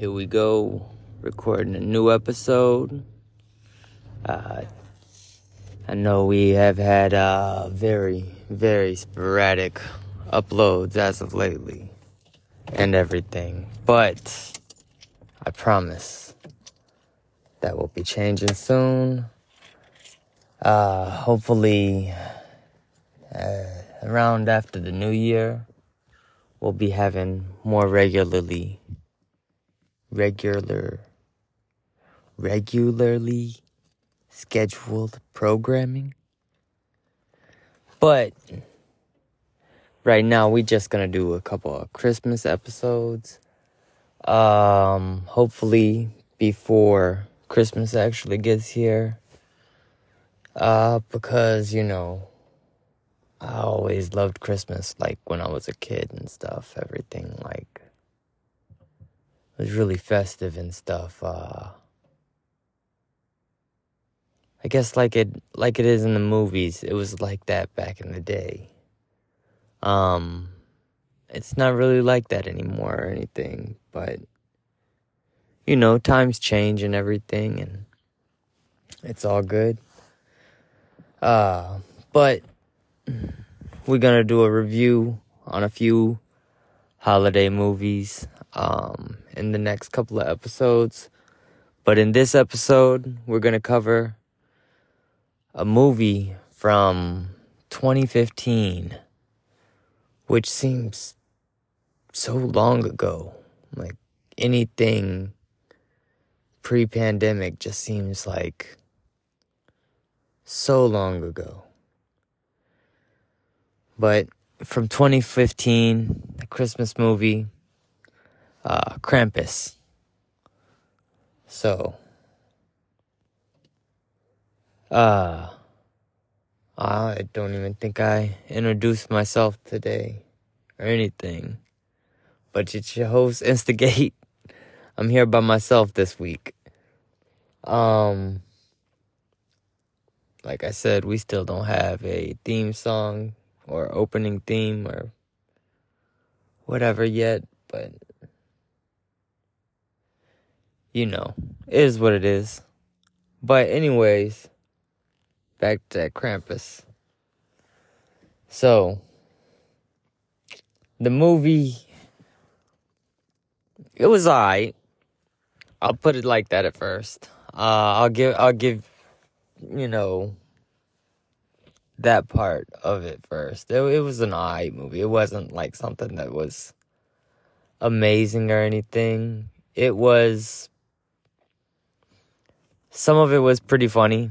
here we go, recording a new episode. Uh, I know we have had uh, very, very sporadic uploads as of lately and everything, but I promise that will be changing soon. Uh, hopefully, uh, around after the new year, we'll be having more regularly, regular, regularly scheduled programming. But right now, we're just gonna do a couple of Christmas episodes. Um, hopefully before Christmas actually gets here. Uh, because, you know, I always loved Christmas, like when I was a kid and stuff. Everything, like, was really festive and stuff. Uh, I guess like it, like it is in the movies, it was like that back in the day. Um, it's not really like that anymore or anything, but you know, times change and everything, and it's all good. Uh, but we're gonna do a review on a few holiday movies um, in the next couple of episodes. But in this episode, we're gonna cover a movie from 2015, which seems so long ago. Like anything pre pandemic just seems like so long ago. But from 2015, the Christmas movie, uh, Krampus. So, uh, I don't even think I introduced myself today or anything. But it's your host, Instigate. I'm here by myself this week. Um, like I said, we still don't have a theme song or opening theme or whatever yet, but you know, it is what it is. But anyways, back to that Krampus. So, the movie, it was alright. I'll put it like that at first. Uh, I'll give, I'll give, you know, that part of it first. It, it was an alright movie. It wasn't like something that was amazing or anything. It was, some of it was pretty funny.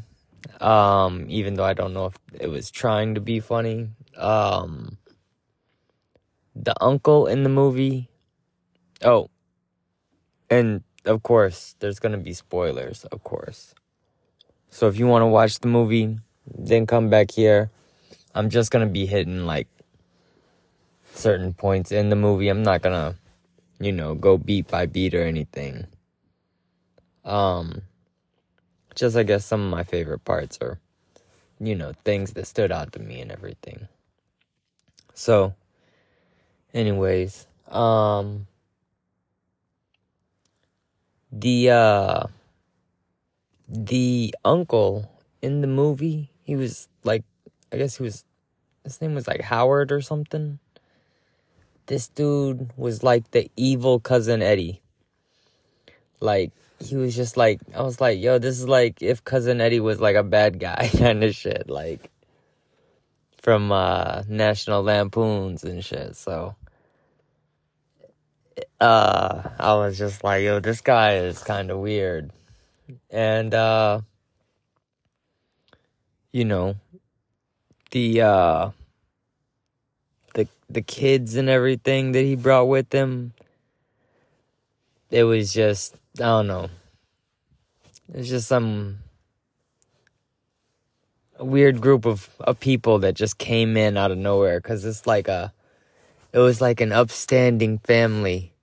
Um, even though I don't know if it was trying to be funny. Um, the uncle in the movie. Oh, and of course, there's gonna be spoilers, of course. So if you want to watch the movie, then come back here. I'm just gonna be hitting like certain points in the movie. I'm not gonna, you know, go beat by beat or anything. Um, just I guess some of my favorite parts are, you know, things that stood out to me and everything. So, anyways, um, the uh the uncle in the movie he was like i guess he was his name was like howard or something this dude was like the evil cousin eddie like he was just like i was like yo this is like if cousin eddie was like a bad guy kind of shit like from uh national lampoons and shit so uh I was just like, yo, this guy is kind of weird. And uh you know, the uh the the kids and everything that he brought with him it was just I don't know. It's just some weird group of, of people that just came in out of nowhere cuz it's like a it was like an upstanding family,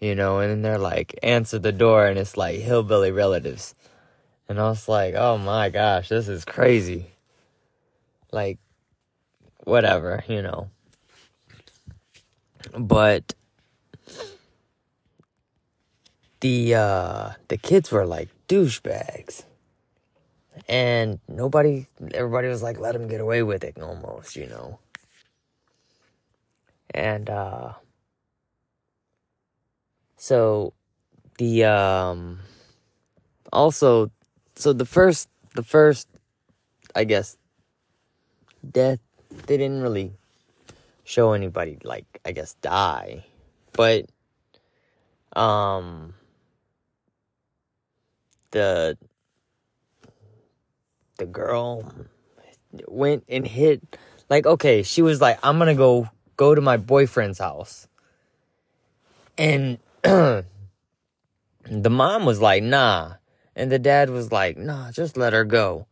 you know, and they're like, answer the door, and it's like hillbilly relatives. And I was like, oh my gosh, this is crazy. Like, whatever, you know. But the uh the kids were like douchebags. And nobody everybody was like let them get away with it almost, you know. And uh so the um also so the first the first I guess death they didn't really show anybody like I guess die. But um the the girl went and hit like okay, she was like I'm going to go go to my boyfriend's house. And the mom was like, "Nah." And the dad was like, "Nah, just let her go."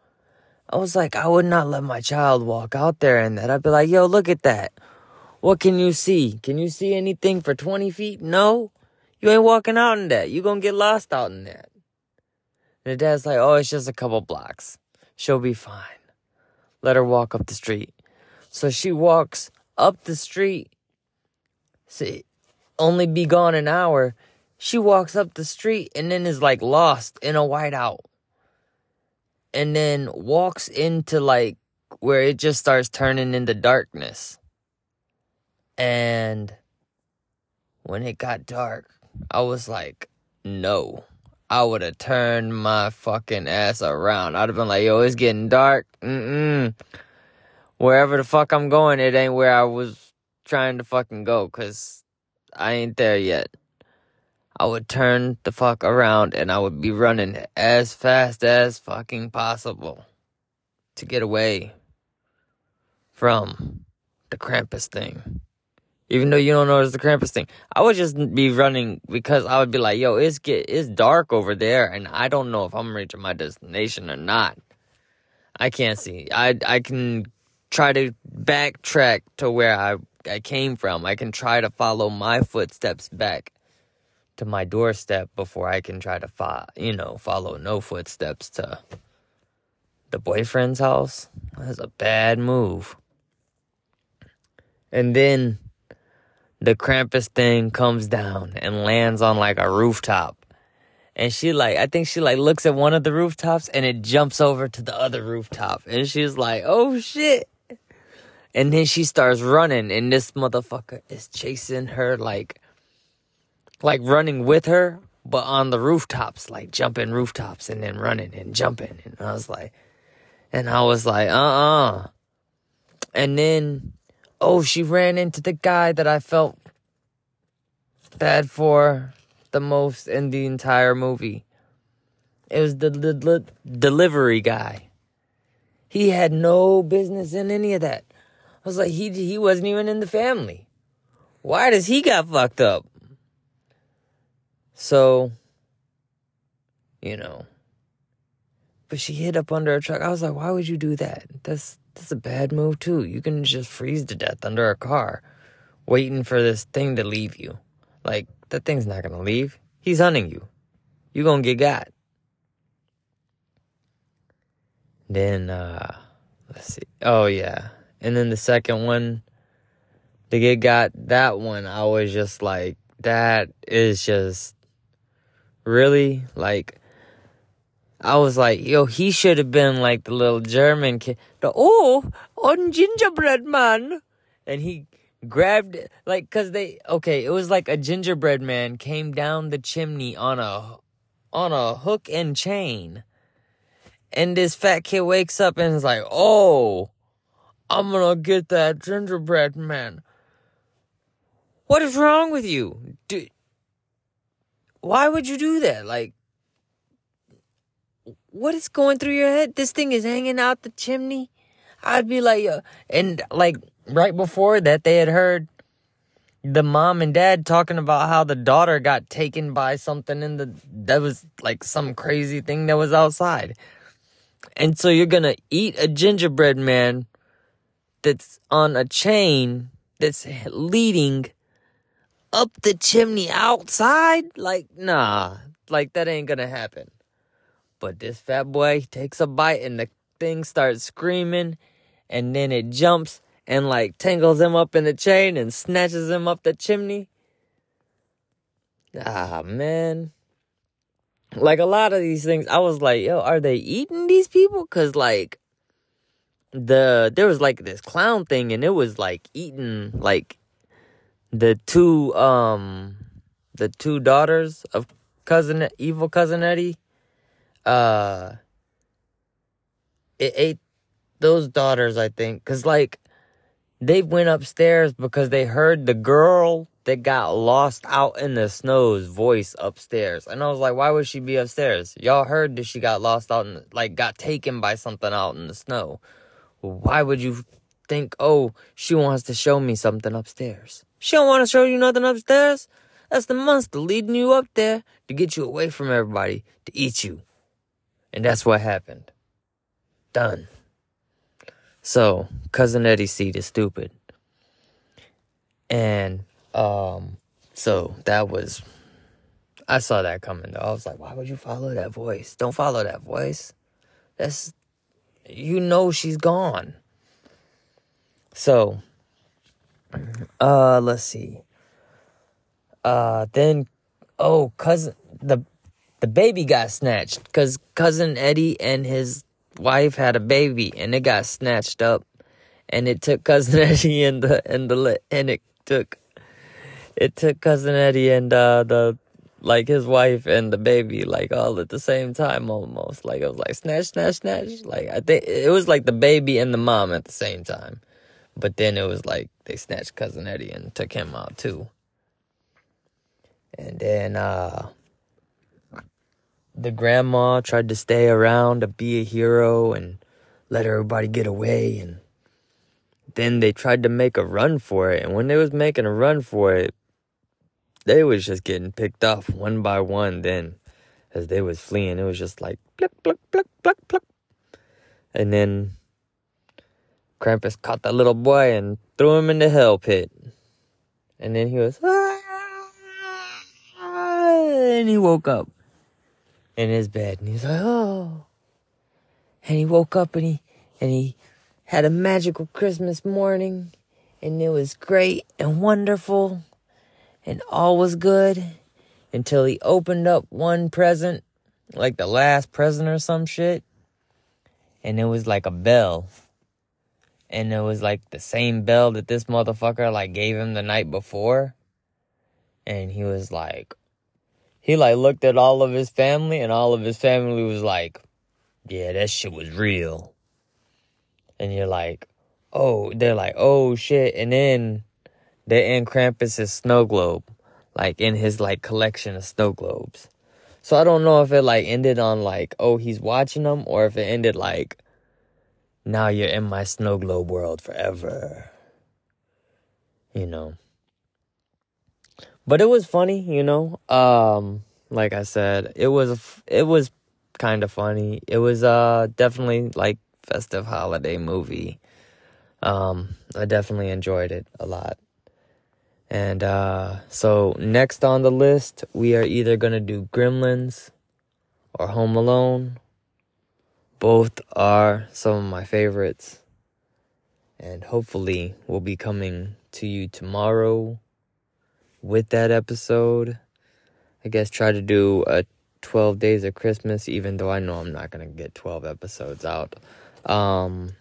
I was like, I would not let my child walk out there and that. I'd be like, yo, look at that. What can you see? Can you see anything for 20 feet? No. You ain't walking out in that. You gonna get lost out in that. And the dad's like, oh, it's just a couple blocks. She'll be fine. Let her walk up the street. So she walks up the street. See, only be gone an hour. She walks up the street and then is like lost in a whiteout and then walks into like where it just starts turning into darkness. And when it got dark, I was like, no. I would have turned my fucking ass around. I'd have been like, yo, it's getting dark. Mm-mm. Wherever the fuck I'm going, it ain't where I was trying to fucking go, cause I ain't there yet. I would turn the fuck around and I would be running as fast as fucking possible to get away from the Krampus thing. Even though you don't know the Krampus thing, I would just be running because I would be like, "Yo, it's get it's dark over there, and I don't know if I'm reaching my destination or not. I can't see. I I can try to backtrack to where I I came from. I can try to follow my footsteps back to my doorstep before I can try to fo- you know follow no footsteps to the boyfriend's house. That's a bad move. And then the Krampus thing comes down and lands on like a rooftop. And she like I think she like looks at one of the rooftops and it jumps over to the other rooftop. And she's like, "Oh shit." And then she starts running and this motherfucker is chasing her like like running with her, but on the rooftops, like jumping rooftops and then running and jumping. And I was like, and I was like, uh uh-uh. uh. And then, oh, she ran into the guy that I felt bad for the most in the entire movie. It was the, the, the delivery guy. He had no business in any of that. I was like, he he wasn't even in the family. Why does he got fucked up? So, you know. But she hid up under a truck. I was like, why would you do that? That's that's a bad move too. You can just freeze to death under a car, waiting for this thing to leave you. Like that thing's not gonna leave. He's hunting you. You gonna get got. Then uh let's see. Oh yeah. And then the second one to get got that one I was just like that is just really like I was like, yo, he should have been like the little German kid. The oh, on gingerbread man, and he grabbed it like because they okay, it was like a gingerbread man came down the chimney on a on a hook and chain, and this fat kid wakes up and is like, oh, I'm gonna get that gingerbread man. What is wrong with you? Do, why would you do that? Like, what is going through your head? This thing is hanging out the chimney. I'd be like, uh, and like right before that, they had heard the mom and dad talking about how the daughter got taken by something in the that was like some crazy thing that was outside. And so you're gonna eat a gingerbread man that's on a chain that's leading up the chimney outside? Like, nah, like that ain't gonna happen. But this fat boy takes a bite and the thing starts screaming, and then it jumps and like tangles him up in the chain and snatches him up the chimney. Ah, man. like a lot of these things, I was like, yo, are they eating these people? Cause like the there was like this clown thing and it was like eating like the two um the two daughters of cousin evil cousin Eddie. Uh it ate those daughters, I think, cause like they went upstairs because they heard the girl that got lost out in the snow's voice upstairs. And I was like, why would she be upstairs? Y'all heard that she got lost out and like got taken by something out in the snow. Why would you think, oh, she wants to show me something upstairs? She don't want to show you nothing upstairs. That's the monster leading you up there to get you away from everybody to eat you. And that's what happened. Done. So, cousin Eddie's seed is stupid. And um so that was I saw that coming though. I was like, why would you follow that voice? Don't follow that voice. That's you know she's gone. So uh let's see. Uh then oh cousin the the baby got snatched because cousin Eddie and his wife had a baby and it got snatched up and it took cousin Eddie and the and the and it took it took cousin Eddie and uh the like his wife and the baby like all at the same time almost. Like it was like snatch snatch snatch. Like I think it was like the baby and the mom at the same time. But then it was like they snatched cousin Eddie and took him out too. And then uh the grandma tried to stay around to be a hero and let everybody get away and then they tried to make a run for it. And when they was making a run for it they was just getting picked off one by one then as they was fleeing. It was just like pluck pluck pluck pluck pluck. And then Krampus caught that little boy and threw him in the hell pit. And then he was ah, and he woke up in his bed and he's like, oh. And he woke up and he and he had a magical Christmas morning and it was great and wonderful and all was good until he opened up one present, like the last present or some shit. And it was like a bell. And it was like the same bell that this motherfucker like gave him the night before. And he was like, he like looked at all of his family and all of his family was like, yeah, that shit was real. And you're like, oh, they're like, oh shit. And then they're in Krampus's snow globe, like in his like collection of snow globes. So I don't know if it like ended on like, oh, he's watching them or if it ended like, now you're in my snow globe world forever. You know. But it was funny, you know. Um, like I said, it was it was kind of funny. It was uh definitely like festive holiday movie. Um, I definitely enjoyed it a lot. And uh, so next on the list, we are either gonna do Gremlins or Home Alone. Both are some of my favorites. And hopefully, will be coming to you tomorrow with that episode. I guess try to do a 12 days of Christmas, even though I know I'm not going to get 12 episodes out. Um,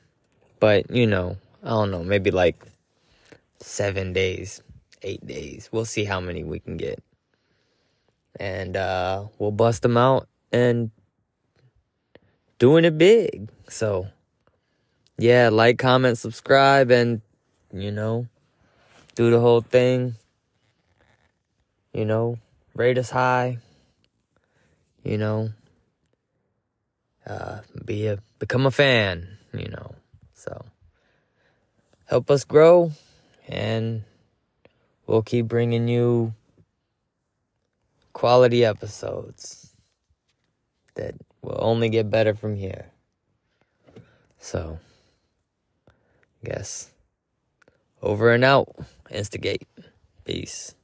but, you know, I don't know, maybe like seven days, eight days. We'll see how many we can get. And uh, we'll bust them out and doing it big. So, yeah, like, comment, subscribe, and, you know, do the whole thing you know, rate us high, you know, uh, be a, become a fan, you know, so help us grow and we'll keep bringing you quality episodes that will only get better from here. So, guess over and out, instigate. Peace.